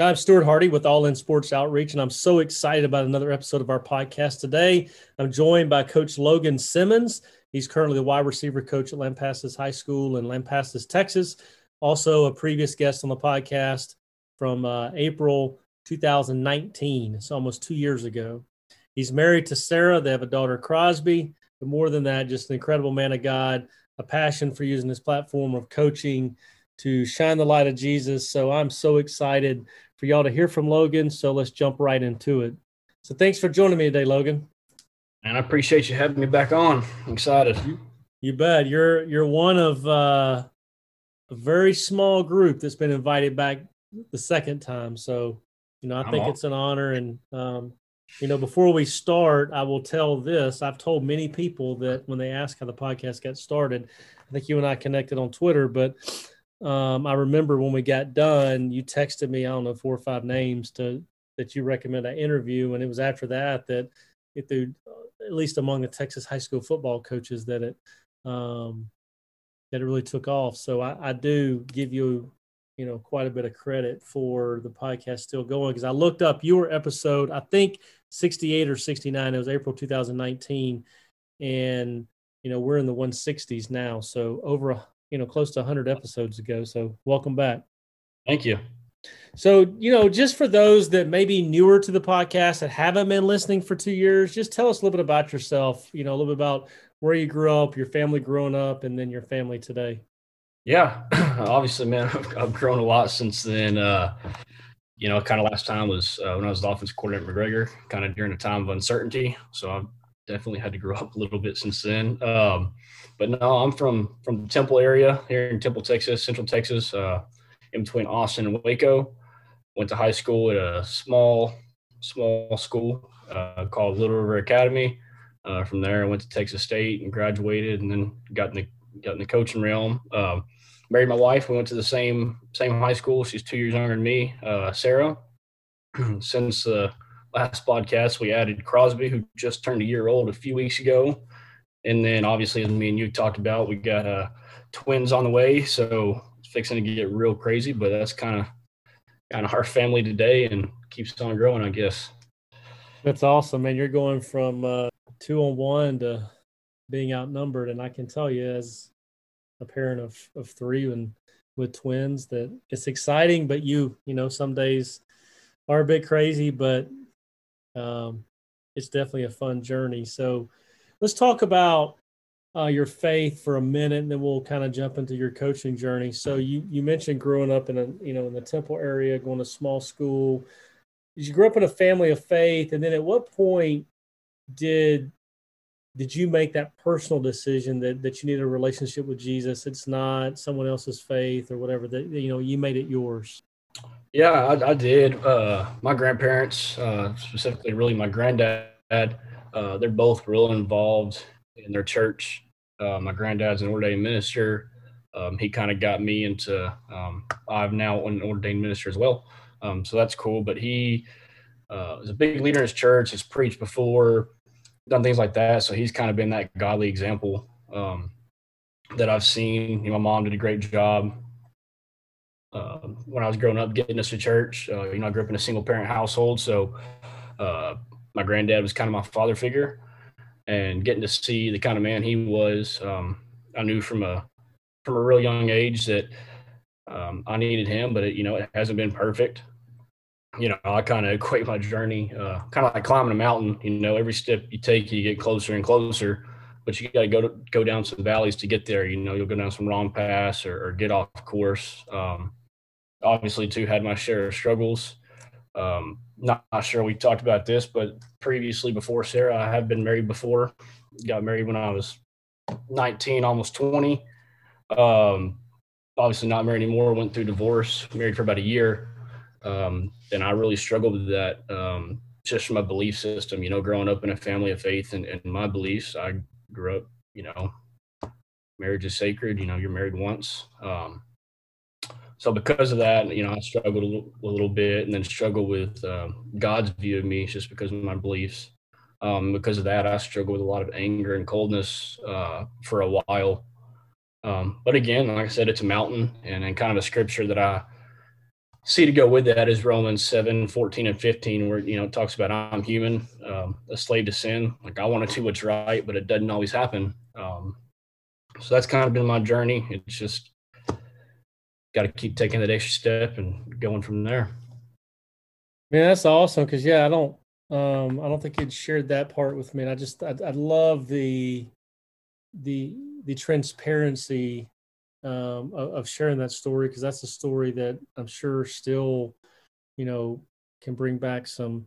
I'm Stuart Hardy with All In Sports Outreach, and I'm so excited about another episode of our podcast today. I'm joined by Coach Logan Simmons. He's currently the wide receiver coach at Lampasas High School in Lampasas, Texas. Also, a previous guest on the podcast from uh, April 2019. It's almost two years ago. He's married to Sarah. They have a daughter, Crosby. But more than that, just an incredible man of God, a passion for using this platform of coaching to shine the light of Jesus. So I'm so excited for y'all to hear from Logan. So let's jump right into it. So thanks for joining me today, Logan. And I appreciate you having me back on. I'm excited. You, you bet. You're you're one of uh, a very small group that's been invited back the second time. So you know, I I'm think it's an honor. And um, you know, before we start, I will tell this. I've told many people that when they ask how the podcast got started, I think you and I connected on Twitter, but um, I remember when we got done, you texted me, I don't know, four or five names to that you recommend I interview. And it was after that that it through at least among the Texas high school football coaches that it um, that it really took off. So I, I do give you, you know, quite a bit of credit for the podcast still going because I looked up your episode, I think 68 or 69. It was April 2019. And, you know, we're in the 160s now. So over you know close to 100 episodes ago so welcome back. Thank you. So you know just for those that may be newer to the podcast that haven't been listening for two years just tell us a little bit about yourself you know a little bit about where you grew up your family growing up and then your family today. Yeah obviously man i've grown a lot since then. Uh you know kind of last time was uh, when i was the offensive coordinator at mcgregor kind of during a time of uncertainty. So i've definitely had to grow up a little bit since then um but no, I'm from from the Temple area here in Temple, Texas, Central Texas, uh, in between Austin and Waco. Went to high school at a small small school uh, called Little River Academy. Uh, from there, I went to Texas State and graduated, and then got in the got in the coaching realm. Um, married my wife. We went to the same same high school. She's two years younger than me, uh, Sarah. Since the last podcast, we added Crosby, who just turned a year old a few weeks ago. And then obviously, as me and you talked about, we got uh, twins on the way, so it's fixing to get real crazy. But that's kind of kind of our family today, and keeps on growing, I guess. That's awesome, man. You're going from uh, two on one to being outnumbered, and I can tell you, as a parent of of three and with twins, that it's exciting. But you, you know, some days are a bit crazy, but um, it's definitely a fun journey. So let's talk about uh, your faith for a minute, and then we'll kind of jump into your coaching journey. So you you mentioned growing up in a you know in the Temple area, going to small school. Did you grow up in a family of faith, and then at what point did did you make that personal decision that that you need a relationship with Jesus? It's not someone else's faith or whatever. That you know you made it yours. Yeah, I, I did. Uh, my grandparents, uh, specifically, really my granddad uh, they're both real involved in their church. Uh, my granddad's an ordained minister. Um, he kind of got me into. Um, I've now an ordained minister as well, um, so that's cool. But he uh, is a big leader in his church. Has preached before, done things like that. So he's kind of been that godly example um, that I've seen. You know, my mom did a great job uh, when I was growing up, getting us to church. Uh, you know, I grew up in a single parent household, so uh, my granddad was kind of my father figure, and getting to see the kind of man he was, um, I knew from a from a real young age that um, I needed him, but it, you know it hasn't been perfect. You know, I kind of equate my journey uh, kind of like climbing a mountain. You know, every step you take, you get closer and closer, but you got to go to, go down some valleys to get there. You know, you'll go down some wrong paths or, or get off course. Um, obviously, too, had my share of struggles. Um, not, not, sure we talked about this, but previously before Sarah, I have been married before. Got married when I was 19, almost 20. Um, obviously not married anymore. Went through divorce. Married for about a year, um, and I really struggled with that. Um, just from my belief system, you know, growing up in a family of faith and, and my beliefs, I grew up, you know, marriage is sacred. You know, you're married once. Um, so because of that, you know, I struggled a little, a little bit, and then struggled with uh, God's view of me just because of my beliefs. Um, because of that, I struggled with a lot of anger and coldness uh, for a while. Um, but again, like I said, it's a mountain, and, and kind of a scripture that I see to go with that is Romans 7, 14 and 15, where, you know, talks about I'm human, um, a slave to sin. Like I want to do what's right, but it doesn't always happen. Um, so that's kind of been my journey. It's just got to keep taking that extra step and going from there. Man, that's awesome. Cause yeah, I don't, um, I don't think you'd shared that part with me. And I just, I, I love the, the, the transparency um, of, of, sharing that story because that's a story that I'm sure still, you know, can bring back some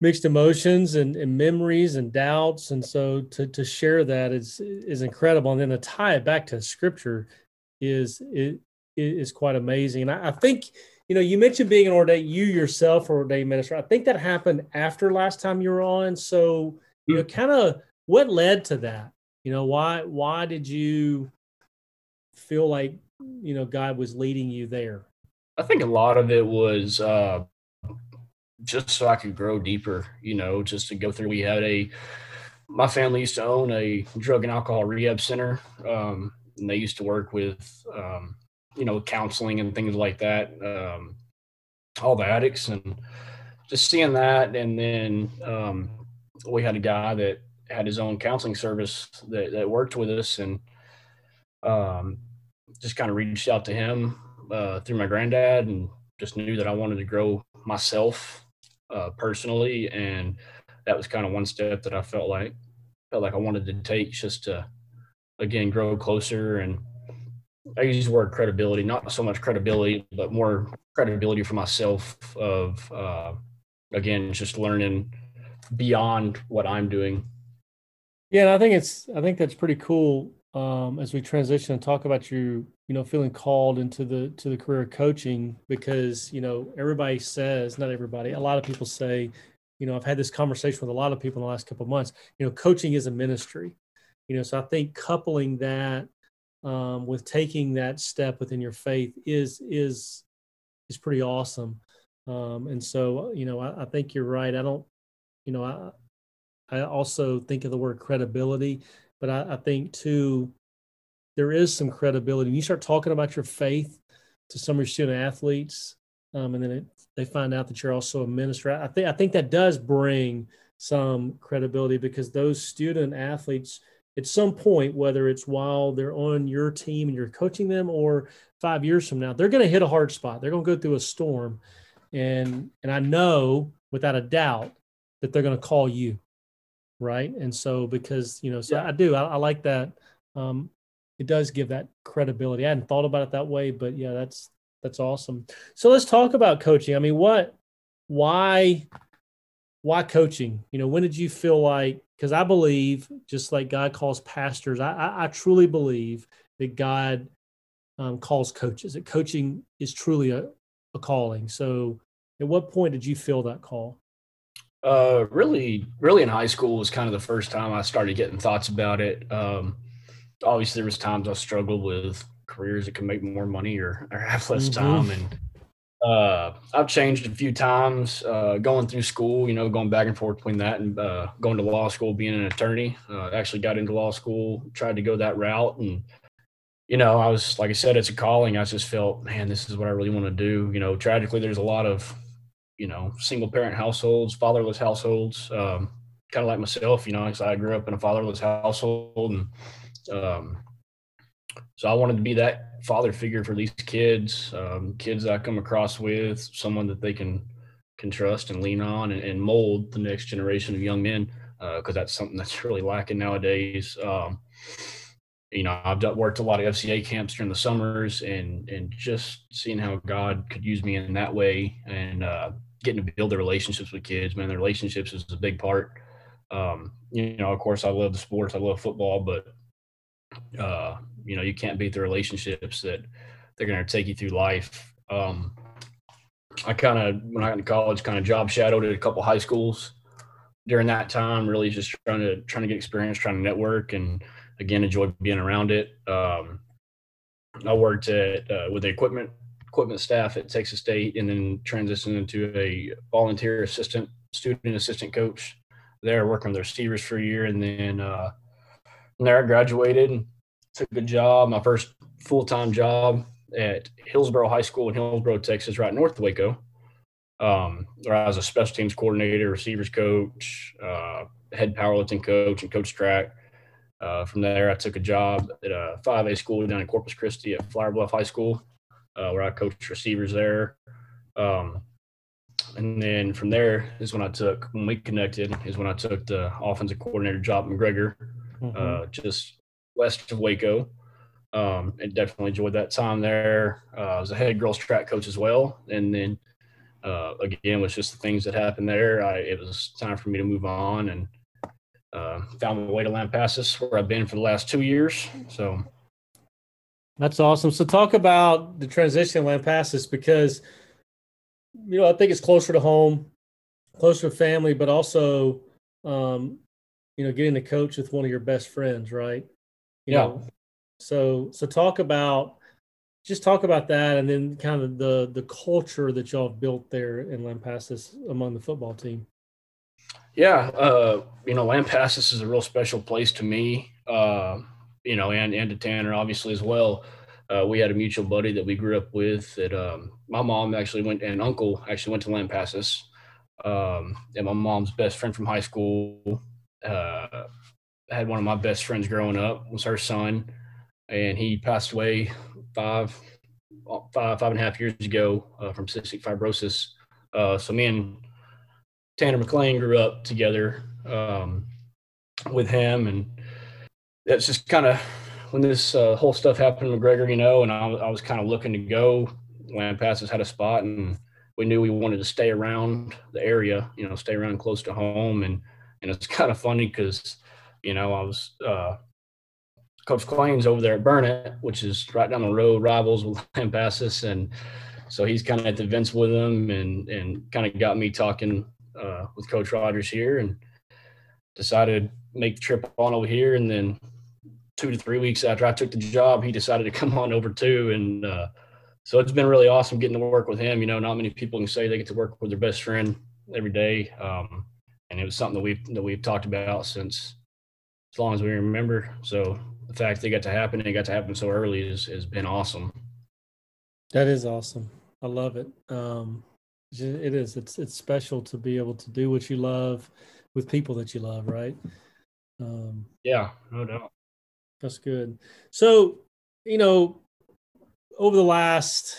mixed emotions and, and memories and doubts. And so to to share that is is incredible. And then to tie it back to scripture is it is quite amazing. And I, I think you know, you mentioned being an ordained, you yourself are ordained minister. I think that happened after last time you were on. So, you know, hmm. kind of what led to that? You know, why why did you feel like you know God was leading you there? I think a lot of it was uh, just so I could grow deeper. You know, just to go through. We had a my family used to own a drug and alcohol rehab center, um, and they used to work with um, you know counseling and things like that. Um, all the addicts and just seeing that, and then um, we had a guy that had his own counseling service that, that worked with us and um, just kind of reached out to him uh, through my granddad and just knew that I wanted to grow myself uh, personally, and that was kind of one step that I felt like felt like I wanted to take just to again grow closer and I use the word credibility, not so much credibility, but more credibility for myself of uh, again just learning beyond what I'm doing. Yeah, and I think it's I think that's pretty cool um, as we transition and talk about you, you know, feeling called into the to the career of coaching because you know everybody says, not everybody, a lot of people say, you know, I've had this conversation with a lot of people in the last couple of months. You know, coaching is a ministry. You know, so I think coupling that um, with taking that step within your faith is is is pretty awesome. Um, and so, you know, I, I think you're right. I don't, you know, I I also think of the word credibility but I, I think too, there is some credibility. When you start talking about your faith to some of your student athletes, um, and then it, they find out that you're also a minister, I think I think that does bring some credibility because those student athletes at some point, whether it's while they're on your team and you're coaching them, or five years from now, they're going to hit a hard spot. They're going to go through a storm, and and I know without a doubt that they're going to call you right? And so because you know so yeah. i do I, I, like that um it does give that credibility. I hadn't thought about it that way but yeah that's that's awesome. So let's talk about coaching. I mean what why why coaching? You know when did you feel like because i believe just like god calls pastors i i, I truly believe that god um, calls coaches that coaching is truly a, a calling. So at what point did you feel that call uh, really, really in high school was kind of the first time I started getting thoughts about it. Um, obviously, there was times I struggled with careers that can make more money or, or have less mm-hmm. time, and uh, I've changed a few times uh, going through school. You know, going back and forth between that and uh, going to law school, being an attorney. Uh, actually, got into law school, tried to go that route, and you know, I was like I said, it's a calling. I just felt, man, this is what I really want to do. You know, tragically, there's a lot of you know, single parent households, fatherless households, um, kind of like myself, you know, because I grew up in a fatherless household. And um, so I wanted to be that father figure for these kids, um, kids I come across with, someone that they can can trust and lean on and, and mold the next generation of young men, because uh, that's something that's really lacking nowadays. Um, you know, I've worked a lot of FCA camps during the summers, and and just seeing how God could use me in that way, and uh, getting to build the relationships with kids, man. The relationships is a big part. Um, you know, of course, I love the sports, I love football, but uh, you know, you can't beat the relationships that they're going to take you through life. Um, I kind of, when I got into college, kind of job shadowed at a couple high schools during that time. Really, just trying to trying to get experience, trying to network, and again, enjoy being around it. Um, I worked at uh, with the equipment equipment staff at Texas State and then transitioned into a volunteer assistant, student assistant coach there, working with their receivers for a year. And then uh, there, I graduated took a job, my first full time job at Hillsboro High School in Hillsboro, Texas, right north of Waco. Um, where I was a special teams coordinator, receivers coach, uh, head powerlifting coach, and coach track. Uh, from there, I took a job at a 5A school down in Corpus Christi at Flour Bluff High School, uh, where I coached receivers there. Um, and then from there is when I took, when we connected, is when I took the offensive coordinator job McGregor, mm-hmm. uh, just west of Waco. Um, and definitely enjoyed that time there. Uh, I was a head girls track coach as well. And then uh, again, was just the things that happened there. I, it was time for me to move on and uh, found my way to Lampasas, where I've been for the last two years. So that's awesome. So talk about the transition to Lampasas because you know I think it's closer to home, closer to family, but also um, you know getting to coach with one of your best friends, right? You yeah. Know, so so talk about just talk about that and then kind of the the culture that y'all have built there in Lampasas among the football team. Yeah, uh, you know, Lampasas is a real special place to me. Uh, you know, and and to Tanner obviously as well. Uh, we had a mutual buddy that we grew up with. That um, my mom actually went and uncle actually went to Lampasas. Um, and my mom's best friend from high school uh, had one of my best friends growing up was her son, and he passed away five five five and a half years ago uh, from cystic fibrosis. Uh, so me and Tanner McLean grew up together um, with him, and that's just kind of when this uh, whole stuff happened with McGregor, you know, and I, I was kind of looking to go. Lampasas had a spot, and we knew we wanted to stay around the area, you know, stay around close to home, and and it's kind of funny because, you know, I was uh, Coach Klein's over there at Burnet, which is right down the road, rivals with Lampasas, and so he's kind of at the events with them, and and kind of got me talking uh, with Coach Rogers here and decided to make the trip on over here. And then two to three weeks after I took the job, he decided to come on over too. And uh, so it's been really awesome getting to work with him. You know, not many people can say they get to work with their best friend every day. Um, and it was something that we've that we've talked about since as long as we remember. So the fact that it got to happen and it got to happen so early is has been awesome. That is awesome. I love it. Um, it is. It's it's special to be able to do what you love with people that you love, right? Um, yeah, no doubt. That's good. So, you know, over the last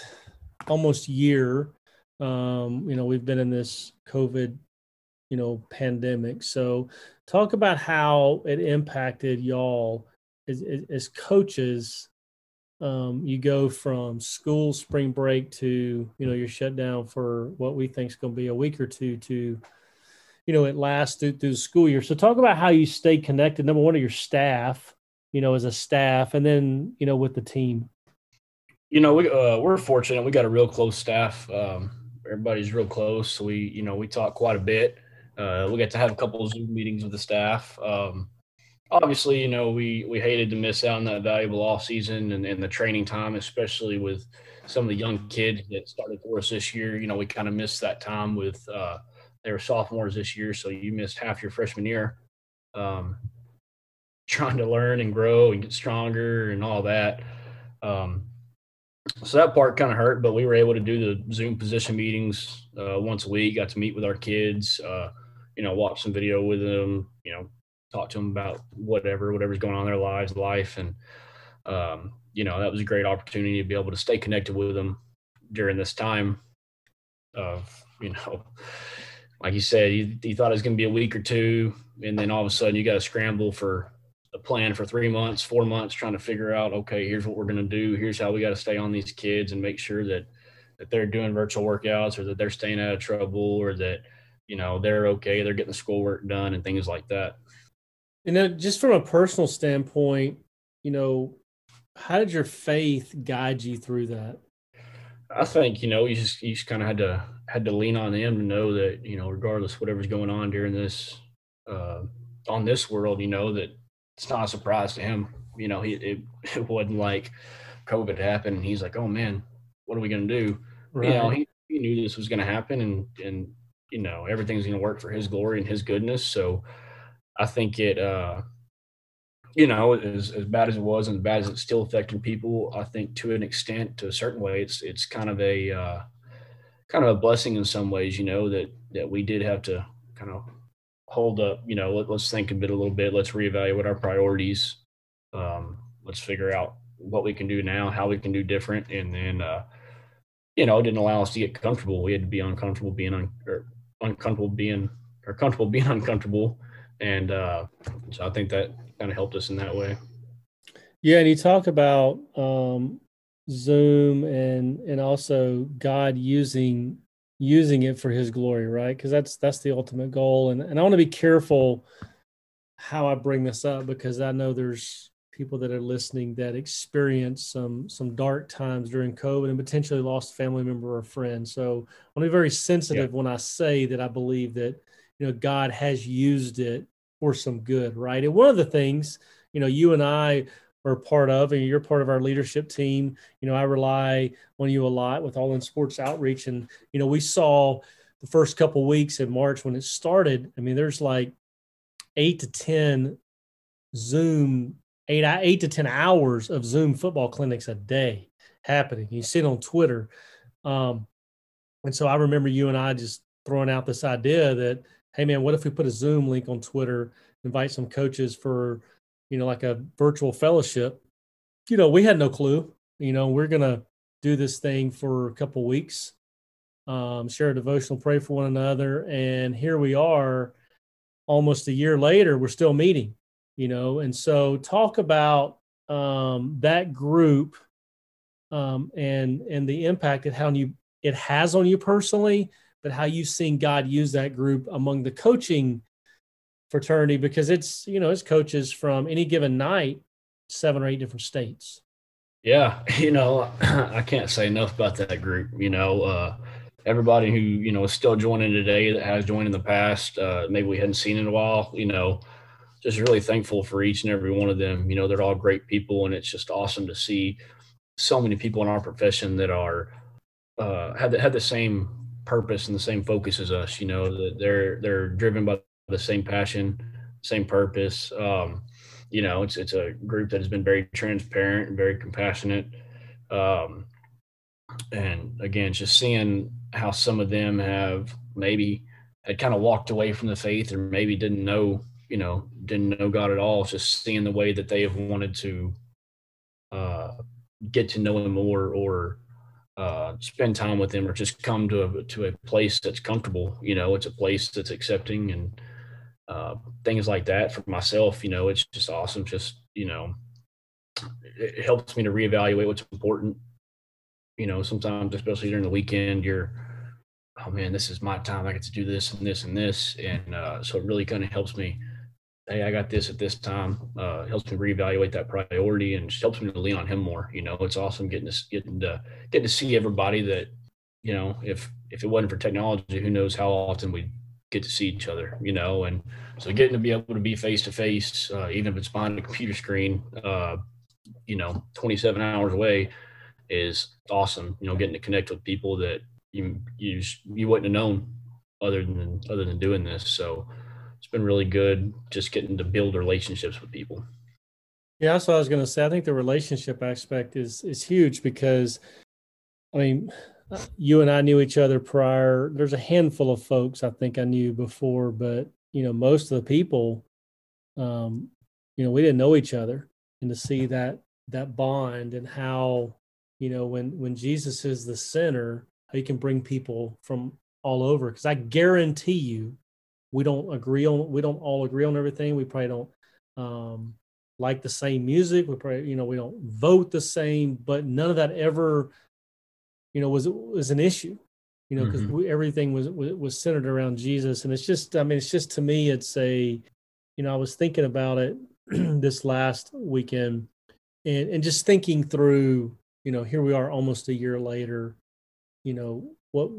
almost year, um, you know, we've been in this COVID, you know, pandemic. So, talk about how it impacted y'all as, as coaches um, you go from school spring break to you know you're shut down for what we think is going to be a week or two to you know it lasts through, through the school year so talk about how you stay connected number one of your staff you know as a staff and then you know with the team? You know we, uh, we're fortunate. We got a real close staff um, everybody's real close. So we you know we talk quite a bit. Uh, we get to have a couple of zoom meetings with the staff. Um, obviously, you know, we we hated to miss out on that valuable off season and, and the training time, especially with some of the young kids that started for us this year. You know, we kind of missed that time with uh, they were sophomores this year, so you missed half your freshman year, um, trying to learn and grow and get stronger and all that. Um, so that part kind of hurt, but we were able to do the Zoom position meetings uh, once a week. Got to meet with our kids, uh, you know, watch some video with them, you know, talk to them about whatever, whatever's going on in their lives, life. And, um, you know, that was a great opportunity to be able to stay connected with them during this time of, you know, like you said, you, you thought it was going to be a week or two. And then all of a sudden you got to scramble for a plan for three months, four months, trying to figure out, okay, here's what we're going to do. Here's how we got to stay on these kids and make sure that, that they're doing virtual workouts or that they're staying out of trouble or that, you know, they're okay. They're getting the schoolwork done and things like that. And then just from a personal standpoint, you know, how did your faith guide you through that? I think, you know, you just you just kind of had to had to lean on him to know that, you know, regardless whatever's going on during this uh on this world, you know, that it's not a surprise to him. You know, he it, it wasn't like COVID happened and he's like, Oh man, what are we gonna do? Right. You know, he, he knew this was gonna happen and and you know, everything's gonna work for his glory and his goodness. So I think it uh, you know, as, as bad as it was and as bad as it's still affecting people, I think to an extent, to a certain way, it's it's kind of a uh, kind of a blessing in some ways, you know, that that we did have to kind of hold up, you know, let, us think a bit a little bit, let's reevaluate our priorities. Um, let's figure out what we can do now, how we can do different, and then uh, you know, it didn't allow us to get comfortable. We had to be uncomfortable being un- or uncomfortable being or comfortable being uncomfortable. And uh, so I think that kind of helped us in that way. Yeah, and you talk about um, Zoom and and also God using using it for His glory, right? Because that's that's the ultimate goal. And and I want to be careful how I bring this up because I know there's people that are listening that experienced some some dark times during COVID and potentially lost a family member or friend. So I want to be very sensitive yeah. when I say that I believe that you know God has used it for some good, right? And one of the things, you know, you and I are part of, and you're part of our leadership team. You know, I rely on you a lot with All In Sports Outreach, and you know, we saw the first couple weeks in March when it started. I mean, there's like eight to ten Zoom eight eight to ten hours of Zoom football clinics a day happening. You see it on Twitter, um, and so I remember you and I just throwing out this idea that hey man, what if we put a Zoom link on Twitter, invite some coaches for, you know, like a virtual fellowship? You know, we had no clue. You know, we're gonna do this thing for a couple weeks, um, share a devotional, pray for one another, and here we are, almost a year later, we're still meeting. You know, and so talk about um, that group um, and and the impact it how you it has on you personally but how you've seen God use that group among the coaching fraternity because it's you know it's coaches from any given night, seven or eight different states. Yeah, you know I can't say enough about that group. You know. Uh, everybody who you know is still joining today that has joined in the past uh, maybe we hadn't seen in a while you know just really thankful for each and every one of them you know they're all great people and it's just awesome to see so many people in our profession that are uh, have the, have the same purpose and the same focus as us. You know that they're they're driven by the same passion, same purpose. Um, you know, it's it's a group that has been very transparent and very compassionate. Um, and again, just seeing how some of them have maybe had kind of walked away from the faith or maybe didn't know, you know, didn't know God at all. Just seeing the way that they have wanted to uh, get to know Him more or uh, spend time with them or just come to a to a place that's comfortable. You know, it's a place that's accepting and uh, things like that. For myself, you know, it's just awesome. Just you know, it, helps me to reevaluate what's important. You know, sometimes, especially during the weekend, you're, oh man, this is my time. I get to do this and this and this, and uh, so it really kind of helps me hey, I got this at this time. Uh, helps me reevaluate that priority and just helps me to lean on him more. You know, it's awesome getting to getting to getting to see everybody that, you know, if if it wasn't for technology, who knows how often we get to see each other, you know, and so getting to be able to be face to face, even if it's behind a computer screen, uh, you know, 27 hours away is awesome. You know, getting to connect with people that you you you wouldn't have known other than other than doing this. So it's been really good just getting to build relationships with people. Yeah, that's what I was going to say. I think the relationship aspect is is huge because, I mean, you and I knew each other prior. There's a handful of folks I think I knew before, but you know, most of the people, um, you know, we didn't know each other, and to see that that bond and how, you know, when when Jesus is the center, how you can bring people from all over. Because I guarantee you, we don't agree on we don't all agree on everything we probably don't um, like the same music we probably you know we don't vote the same but none of that ever you know was was an issue you know because mm-hmm. everything was, was was centered around jesus and it's just i mean it's just to me it's a you know i was thinking about it this last weekend and and just thinking through you know here we are almost a year later you know what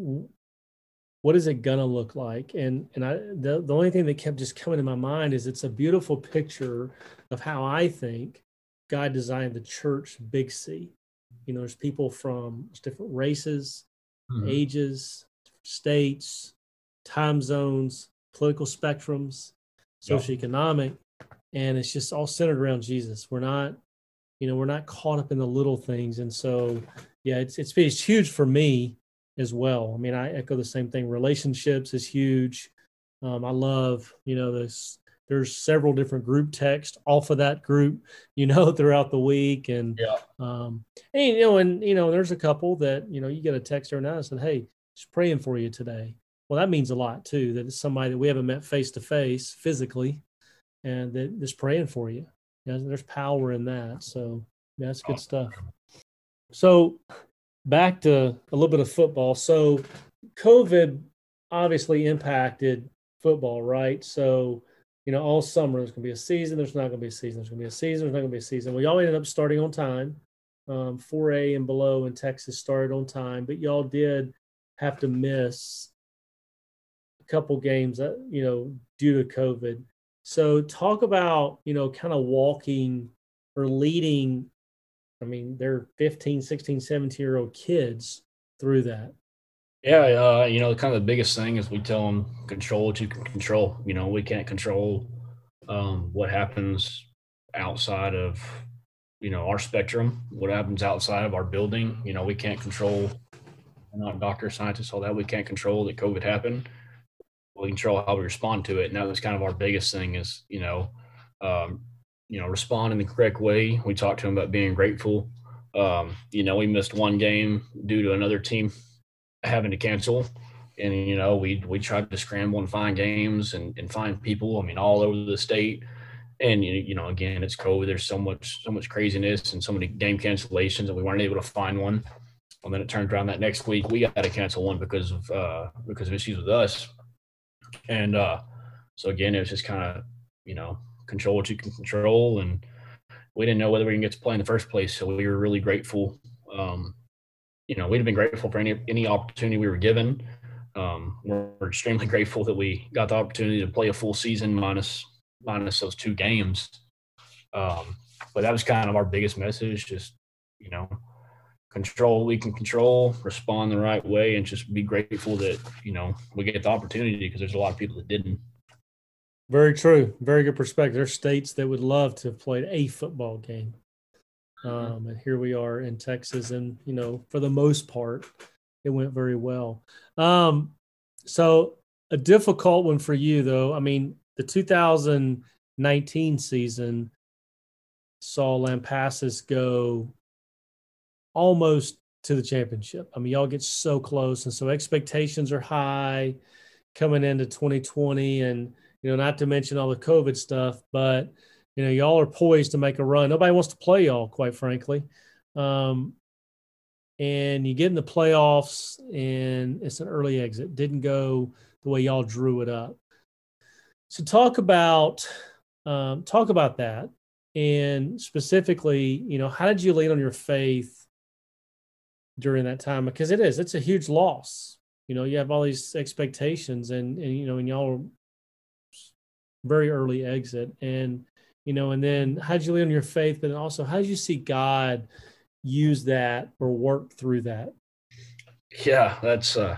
what is it gonna look like? And and I the, the only thing that kept just coming to my mind is it's a beautiful picture of how I think God designed the church big C. You know, there's people from different races, mm-hmm. ages, states, time zones, political spectrums, socioeconomic. and it's just all centered around Jesus. We're not, you know, we're not caught up in the little things, and so yeah, it's it's it's huge for me as well. I mean, I echo the same thing. Relationships is huge. Um, I love, you know, this. There's several different group texts off of that group, you know, throughout the week, and yeah, um, and you know, and you know, there's a couple that you know you get a text every now and said, "Hey, just praying for you today." Well, that means a lot too. That it's somebody that we haven't met face to face physically, and that is praying for you. Yeah, there's power in that. So yeah, that's good stuff. So back to a little bit of football. So COVID obviously impacted football, right? So, you know, all summer there's going to be a season. There's not going to be a season. There's going to be a season. There's not going to be a season. We all ended up starting on time. Um, 4A and below in Texas started on time, but y'all did have to miss a couple games, uh, you know, due to COVID. So, talk about, you know, kind of walking or leading I mean, they're 15, 16, 17 year old kids through that. Yeah, uh, you know, kind of the biggest thing is we tell them control what you can control. You know, we can't control um, what happens outside of, you know, our spectrum. What happens outside of our building. You know, we can't control. We're not doctors, scientists, all that. We can't control that COVID happened. We control how we respond to it, and that was kind of our biggest thing. Is you know, um, you know, respond in the correct way. We talked to them about being grateful. Um, you know, we missed one game due to another team having to cancel. And, you know, we we tried to scramble and find games and, and find people, I mean, all over the state. And you know, again, it's COVID. There's so much, so much craziness and so many game cancellations, and we weren't able to find one. And then it turned around that next week we got to cancel one because of uh, because of issues with us. And uh, so again, it was just kind of you know control what you can control. And we didn't know whether we can get to play in the first place. So we were really grateful. Um, you know, we'd have been grateful for any any opportunity we were given. Um, we're, we're, extremely grateful that we got the opportunity to play a full season minus minus those two games. Um, but that was kind of our biggest message: just you know, control we can control, respond the right way, and just be grateful that you know we get the opportunity because there's a lot of people that didn't. Very true. Very good perspective. There's states that would love to have played a football game. Mm-hmm. Um, and here we are in Texas, and you know, for the most part, it went very well. Um, so a difficult one for you, though. I mean, the 2019 season saw Lampasas go almost to the championship. I mean, y'all get so close, and so expectations are high coming into 2020, and you know, not to mention all the COVID stuff, but you know, y'all are poised to make a run. Nobody wants to play y'all, quite frankly. Um, and you get in the playoffs, and it's an early exit. Didn't go the way y'all drew it up. So talk about um, talk about that, and specifically, you know, how did you lean on your faith during that time? Because it is, it's a huge loss. You know, you have all these expectations, and and you know, and y'all very early exit. And, you know, and then how'd you lean on your faith? But also, how did you see God use that or work through that? Yeah, that's, uh,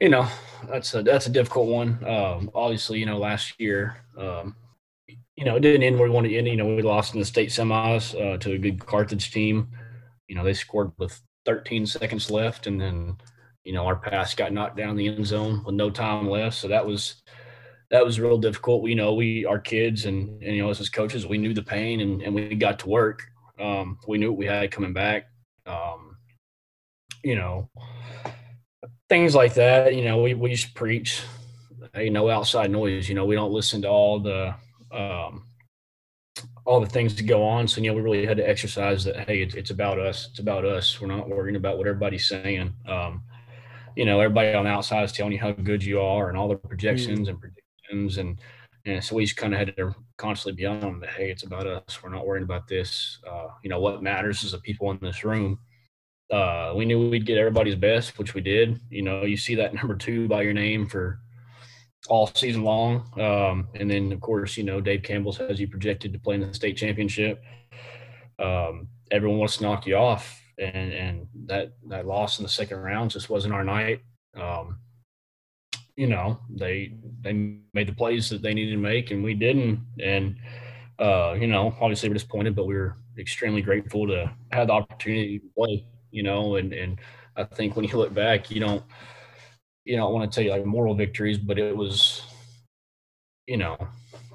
you know, that's a, that's a difficult one. Um, obviously, you know, last year, um, you know, it didn't end where we wanted to end. You know, we lost in the state semis uh, to a good Carthage team. You know, they scored with 13 seconds left, and then, you know, our pass got knocked down the end zone with no time left. So that was that was real difficult. We know we our kids and, and you know as coaches we knew the pain and, and we got to work. Um, we knew what we had coming back. Um, you know things like that. You know we we just preach. Hey, no outside noise. You know we don't listen to all the um, all the things that go on. So you know we really had to exercise that. Hey, it's, it's about us. It's about us. We're not worrying about what everybody's saying. Um, you know, everybody on the outside is telling you how good you are and all the projections mm. and and and so we just kind of had to constantly be on them that hey, it's about us. We're not worrying about this. Uh, you know, what matters is the people in this room. Uh, we knew we'd get everybody's best, which we did. You know, you see that number two by your name for all season long. Um, and then, of course, you know, Dave Campbell has you projected to play in the state championship. Um, everyone wants to knock you off, and and that that loss in the second round just wasn't our night. Um, you know, they they made the plays that they needed to make, and we didn't. And uh, you know, obviously we're disappointed, but we were extremely grateful to have the opportunity to play. You know, and and I think when you look back, you don't you know I want to tell you like moral victories, but it was, you know,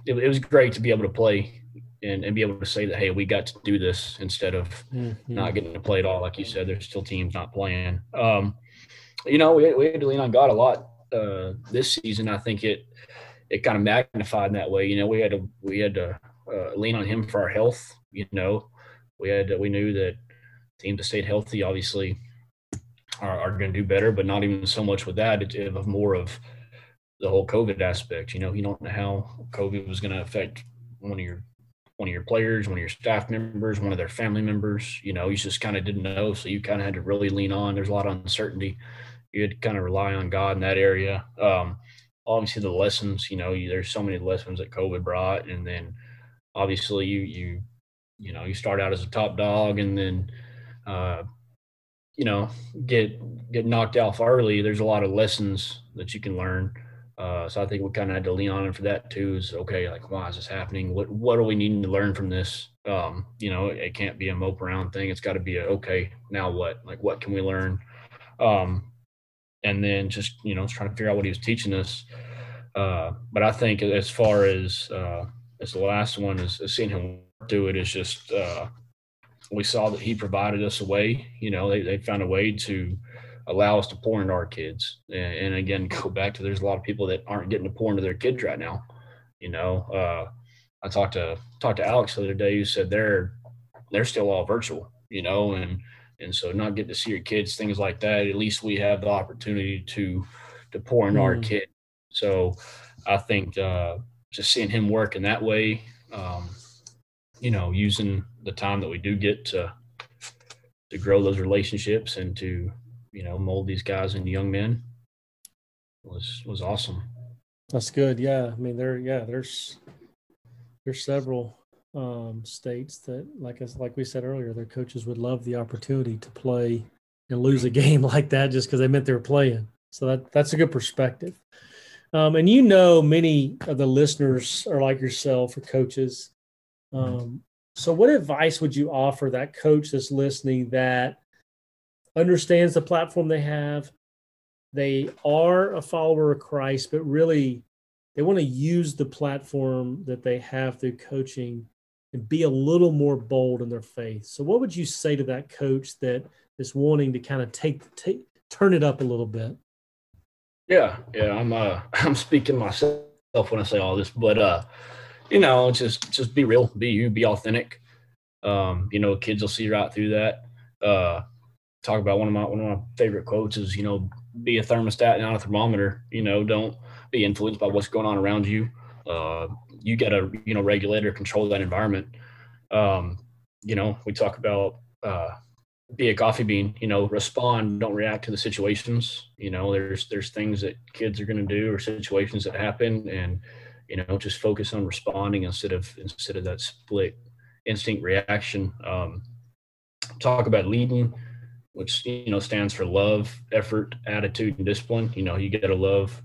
it, it was great to be able to play and, and be able to say that hey we got to do this instead of mm-hmm. not getting to play at all like you said there's still teams not playing um, you know we, we had to lean on god a lot uh, this season i think it it kind of magnified in that way you know we had to we had to uh, lean on him for our health you know we had to, we knew that teams that stayed healthy obviously are, are going to do better but not even so much with that it's of more of the whole covid aspect you know you don't know how covid was going to affect one of your one of your players, one of your staff members, one of their family members. You know, you just kind of didn't know. So you kind of had to really lean on. There's a lot of uncertainty. You had to kind of rely on God in that area. Um, obviously, the lessons, you know, you, there's so many lessons that COVID brought. And then obviously, you, you, you know, you start out as a top dog and then, uh, you know, get get knocked off early. There's a lot of lessons that you can learn uh, so I think we kind of had to lean on him for that too. Is okay, like why is this happening? What what are we needing to learn from this? Um, you know, it, it can't be a mope around thing. It's got to be a okay. Now what? Like what can we learn? Um, and then just you know trying to figure out what he was teaching us. Uh, but I think as far as uh, as the last one is, is seeing him do it is just uh, we saw that he provided us a way. You know, they they found a way to allow us to pour into our kids. And, and, again, go back to there's a lot of people that aren't getting to pour into their kids right now. You know, uh, I talked to talked to Alex the other day who said they're they're still all virtual. You know, and and so not getting to see your kids, things like that. At least we have the opportunity to to pour into mm. our kid. So I think uh, just seeing him work in that way, um, you know, using the time that we do get to to grow those relationships and to you know mold these guys into young men was was awesome. That's good. Yeah, I mean there yeah there's there's several um, states that like us like we said earlier their coaches would love the opportunity to play and lose a game like that just because they meant they were playing. So that that's a good perspective. Um, and you know, many of the listeners are like yourself, or coaches. Um, so, what advice would you offer that coach that's listening that understands the platform they have. They are a follower of Christ, but really they want to use the platform that they have through coaching and be a little more bold in their faith. So, what would you say to that coach that is wanting to kind of take, take turn it up a little bit? Yeah, yeah, I'm uh, I'm speaking myself when I say all this, but uh, you know, just just be real, be you, be authentic. Um, you know, kids will see right through that. Uh, talk about one of my one of my favorite quotes is you know be a thermostat not a thermometer. You know, don't be influenced by what's going on around you. Uh, you got to you know regulate or control that environment. Um, you know, we talk about uh, be a coffee bean. You know, respond, don't react to the situations. You know, there's there's things that kids are going to do or situations that happen, and you know, just focus on responding instead of instead of that split instinct reaction. Um, talk about leading which you know stands for love, effort, attitude, and discipline. You know, you got to love.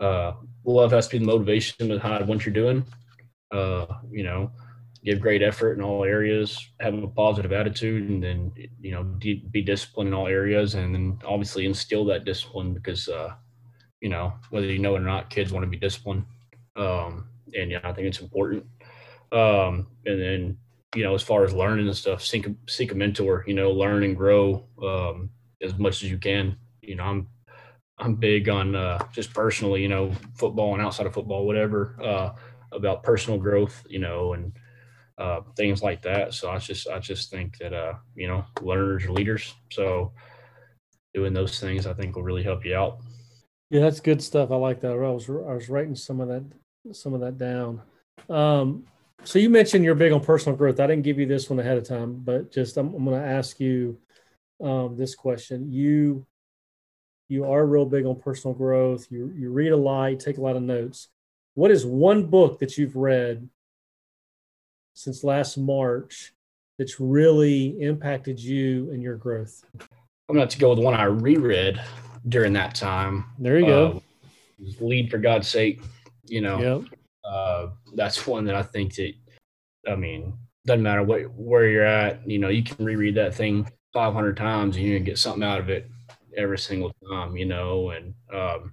Uh, love has to be the motivation behind what you're doing. Uh, you know, give great effort in all areas, have a positive attitude, and then you know be disciplined in all areas, and then obviously instill that discipline because uh, you know whether you know it or not, kids want to be disciplined, um, and yeah, I think it's important. Um, and then you know, as far as learning and stuff, seek a, seek a mentor, you know, learn and grow um, as much as you can. You know, I'm I'm big on uh, just personally, you know, football and outside of football, whatever, uh, about personal growth, you know, and uh, things like that. So I just I just think that uh, you know, learners are leaders. So doing those things, I think, will really help you out. Yeah, that's good stuff. I like that. I was I was writing some of that some of that down. Um, so you mentioned you're big on personal growth. I didn't give you this one ahead of time, but just I'm, I'm going to ask you um, this question. You you are real big on personal growth. You you read a lot, you take a lot of notes. What is one book that you've read since last March that's really impacted you and your growth? I'm going to, to go with one I reread during that time. There you uh, go. lead for God's sake. You know, yep. uh, that's one that I think that, I mean, doesn't matter what where you're at. You know, you can reread that thing 500 times and you can get something out of it every single time. You know, and um,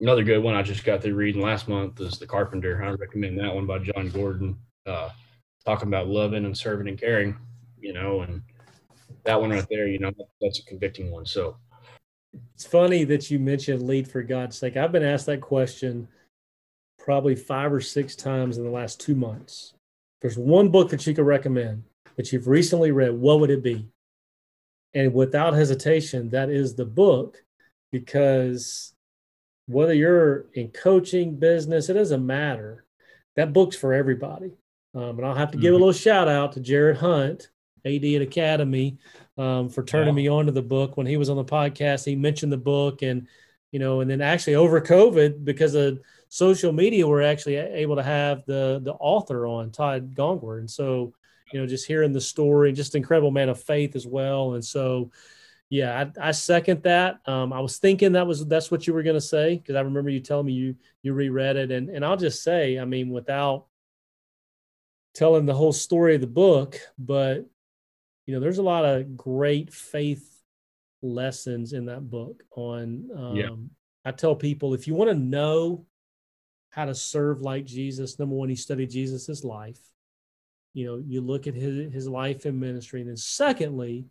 another good one I just got through reading last month is The Carpenter. I recommend that one by Jon Gordon. Uh, talking about loving and serving and caring. You know, and that one right there, you know, that's a convicting one. So it's funny that you mentioned lead for God's sake. I've been asked that question probably five or six times in the last two months. There's one book that you could recommend that you've recently read. What would it be? And without hesitation, that is the book because whether you're in coaching, business, it doesn't matter. That book's for everybody. Um, and I'll have to give mm-hmm. a little shout out to Jared Hunt, AD at Academy, um, for turning me on to the book. When he was on the podcast, he mentioned the book, and you know, and then actually over COVID because of social media, we're actually able to have the the author on Todd Gongwer, and so you know, just hearing the story, just incredible man of faith as well, and so. Yeah, I, I second that. Um, I was thinking that was that's what you were going to say because I remember you telling me you you reread it, and and I'll just say, I mean, without telling the whole story of the book, but you know, there's a lot of great faith lessons in that book on um, yeah. I tell people if you want to know how to serve like Jesus, number one, he studied Jesus's life. You know, you look at his his life and ministry, and then secondly,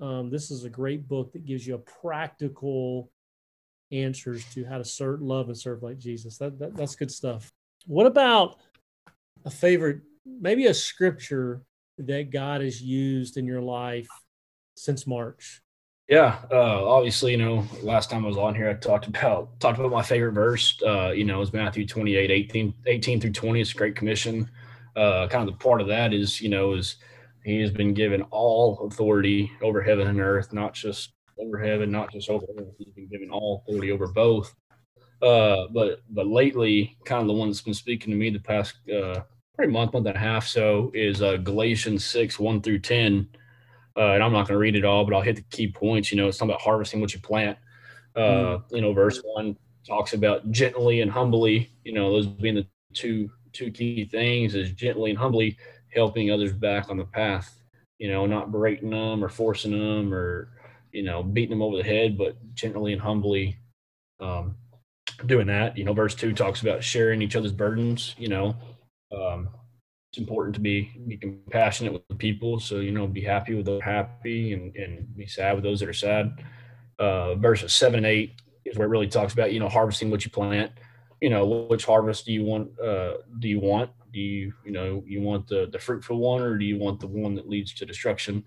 um, this is a great book that gives you a practical answers to how to serve, love, and serve like Jesus. That, that that's good stuff. What about a favorite, maybe a scripture that God has used in your life since March? Yeah, uh, obviously, you know, last time I was on here, I talked about talked about my favorite verse. Uh, you know, it was Matthew 28, 18, 18 through 20. It's a great commission. Uh, kind of the part of that is, you know, is he has been given all authority over heaven and earth, not just over heaven, not just over earth. He's been given all authority over both. Uh, but but lately, kind of the one that's been speaking to me the past uh, probably month, month and a half so is uh, Galatians 6, 1 through 10. Uh, and I'm not going to read it all, but I'll hit the key points. You know, it's talking about harvesting what you plant. Uh, mm. You know, verse one talks about gently and humbly. You know, those being the two two key things is gently and humbly helping others back on the path. You know, not berating them or forcing them or you know beating them over the head, but gently and humbly um, doing that. You know, verse two talks about sharing each other's burdens. You know, um, it's important to be be compassionate with people. So you know, be happy with those happy, and and be sad with those that are sad. Uh, verses seven and eight is where it really talks about you know harvesting what you plant. You know, which harvest do you want? Uh, do you want? Do you you know you want the the fruitful one, or do you want the one that leads to destruction?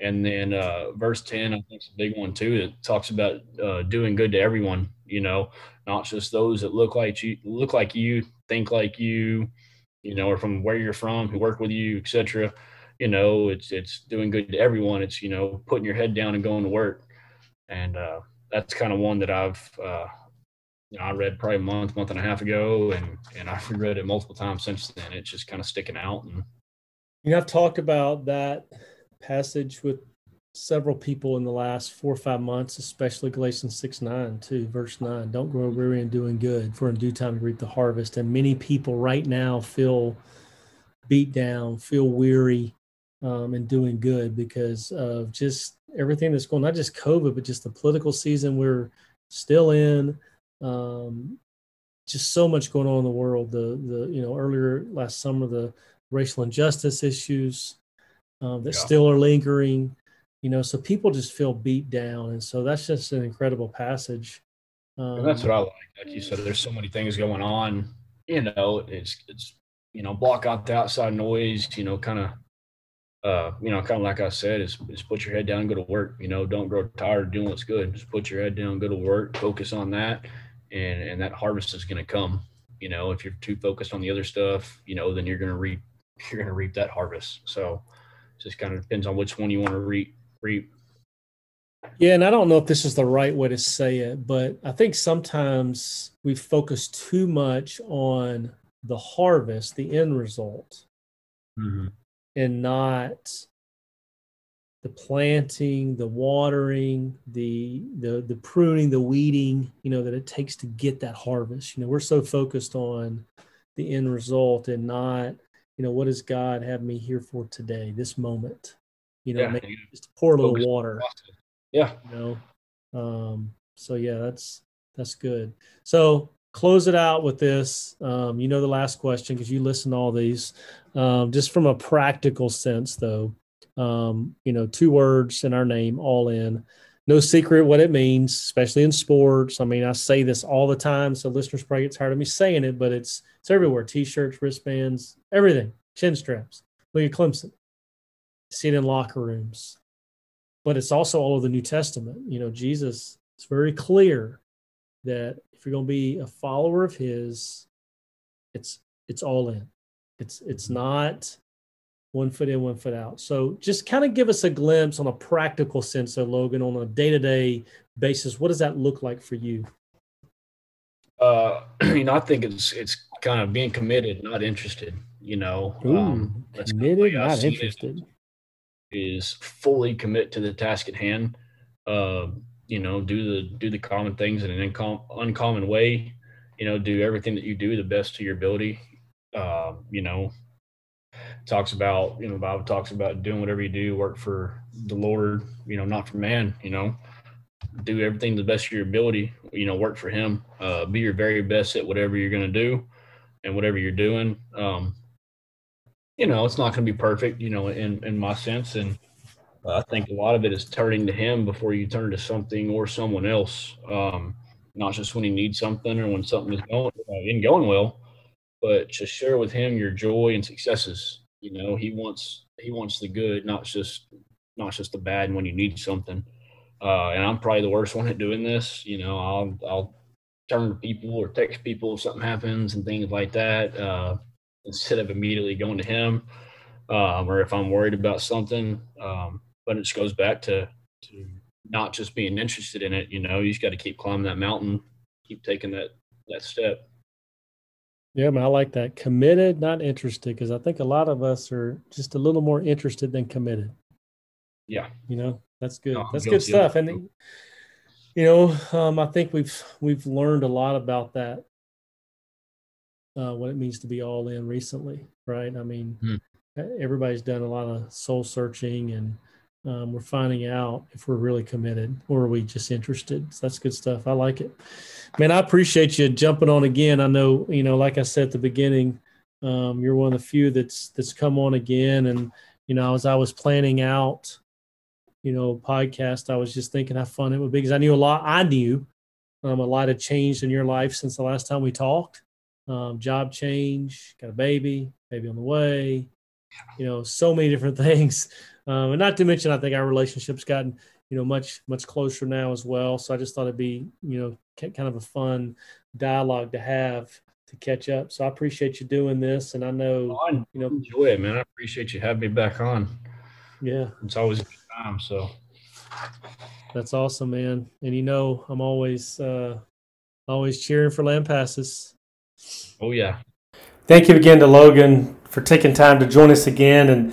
And then uh, verse 10, I think it's a big one too. It talks about uh, doing good to everyone, you know, not just those that look like you, look like you, think like you, you know, or from where you're from, who work with you, etc. You know, it's it's doing good to everyone. It's you know putting your head down and going to work, and uh, that's kind of one that I've uh, you know I read probably a month, month and a half ago, and and I've read it multiple times since then. It's just kind of sticking out. And you know, I've talked about that passage with several people in the last four or five months, especially Galatians 6 9, too, verse 9. Don't grow weary in doing good, for in due time to reap the harvest. And many people right now feel beat down, feel weary um, in doing good because of just everything that's going not just COVID, but just the political season we're still in. Um, just so much going on in the world. The the you know earlier last summer the racial injustice issues uh, that yeah. still are lingering you know so people just feel beat down and so that's just an incredible passage um, that's what i like like you said there's so many things going on you know it's it's you know block out the outside noise you know kind of uh you know kind of like i said is, is put your head down go to work you know don't grow tired of doing what's good just put your head down go to work focus on that and and that harvest is going to come you know if you're too focused on the other stuff you know then you're going to reap you're going to reap that harvest so it just kind of depends on which one you want to reap reap. Yeah, and I don't know if this is the right way to say it, but I think sometimes we focus too much on the harvest, the end result, mm-hmm. and not the planting, the watering, the the the pruning, the weeding, you know, that it takes to get that harvest. You know, we're so focused on the end result and not, you know, what does God have me here for today, this moment? You know, yeah, maybe just pour a little water. Yeah. You know. Um, so yeah, that's that's good. So close it out with this. Um, you know the last question because you listen to all these. Um, just from a practical sense, though, um, you know, two words in our name, all in. No secret what it means, especially in sports. I mean, I say this all the time, so listeners probably get tired of me saying it, but it's it's everywhere: t-shirts, wristbands, everything, chin straps. Look at Clemson. See it in locker rooms, but it's also all of the New Testament. You know, Jesus is very clear that if you're going to be a follower of His, it's it's all in. It's it's not one foot in, one foot out. So just kind of give us a glimpse on a practical sense of Logan on a day to day basis. What does that look like for you? Uh, you know, I think it's it's kind of being committed, not interested. You know, Ooh, um, committed, not interested. Is fully commit to the task at hand. Uh, you know, do the do the common things in an uncom- uncommon way. You know, do everything that you do the best to your ability. Uh, you know, talks about you know the bible talks about doing whatever you do work for the lord you know not for man you know. Do everything to the best of your ability you know work for him. Uh, be your very best at whatever you're going to do and whatever you're doing. Um, you know it's not going to be perfect you know in in my sense and i think a lot of it is turning to him before you turn to something or someone else. Um, not just when you need something or when something is going uh, in going well but to share with him your joy and successes. You know, he wants he wants the good, not just not just the bad when you need something. Uh, and I'm probably the worst one at doing this. You know, I'll I'll turn to people or text people if something happens and things like that uh, instead of immediately going to him. Um, or if I'm worried about something. Um, but it just goes back to to not just being interested in it. You know, you just got to keep climbing that mountain, keep taking that that step. Yeah, man, I like that. Committed, not interested, because I think a lot of us are just a little more interested than committed. Yeah, you know, that's good. No, that's good stuff. And you know, um, I think we've we've learned a lot about that. Uh, what it means to be all in recently, right? I mean, hmm. everybody's done a lot of soul searching and um, we're finding out if we're really committed or are we just interested. So that's good stuff. I like it, man. I appreciate you jumping on again. I know, you know, like I said at the beginning, um, you're one of the few that's that's come on again. And you know, as I was planning out, you know, podcast, I was just thinking how fun it would be because I knew a lot. I knew um, a lot had changed in your life since the last time we talked. Um, job change, got a baby, baby on the way. You know, so many different things um, and not to mention, I think our relationship's gotten you know much much closer now as well. So I just thought it'd be you know kind of a fun dialogue to have to catch up. So I appreciate you doing this, and I know oh, I you know enjoy it, man. I appreciate you having me back on. Yeah, it's always a good time. So that's awesome, man. And you know, I'm always uh, always cheering for Lampasas. Oh yeah. Thank you again to Logan for taking time to join us again and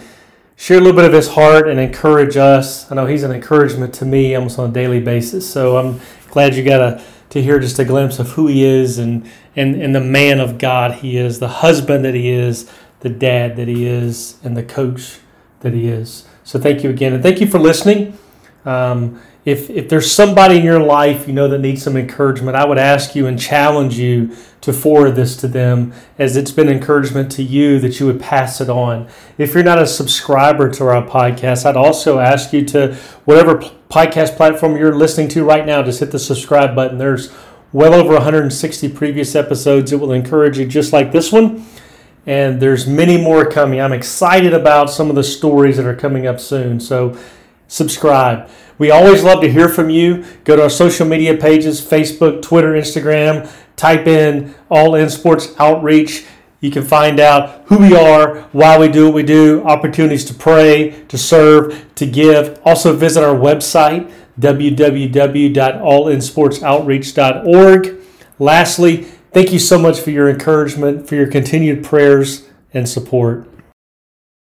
share a little bit of his heart and encourage us. I know he's an encouragement to me almost on a daily basis. So I'm glad you got a, to hear just a glimpse of who he is and, and, and the man of God he is, the husband that he is, the dad that he is, and the coach that he is. So thank you again. And thank you for listening. Um, if, if there's somebody in your life you know that needs some encouragement, I would ask you and challenge you to forward this to them as it's been encouragement to you that you would pass it on. If you're not a subscriber to our podcast, I'd also ask you to, whatever podcast platform you're listening to right now, just hit the subscribe button. There's well over 160 previous episodes. It will encourage you just like this one. And there's many more coming. I'm excited about some of the stories that are coming up soon. So subscribe. We always love to hear from you. Go to our social media pages Facebook, Twitter, Instagram. Type in All In Sports Outreach. You can find out who we are, why we do what we do, opportunities to pray, to serve, to give. Also, visit our website, www.allinsportsoutreach.org. Lastly, thank you so much for your encouragement, for your continued prayers and support.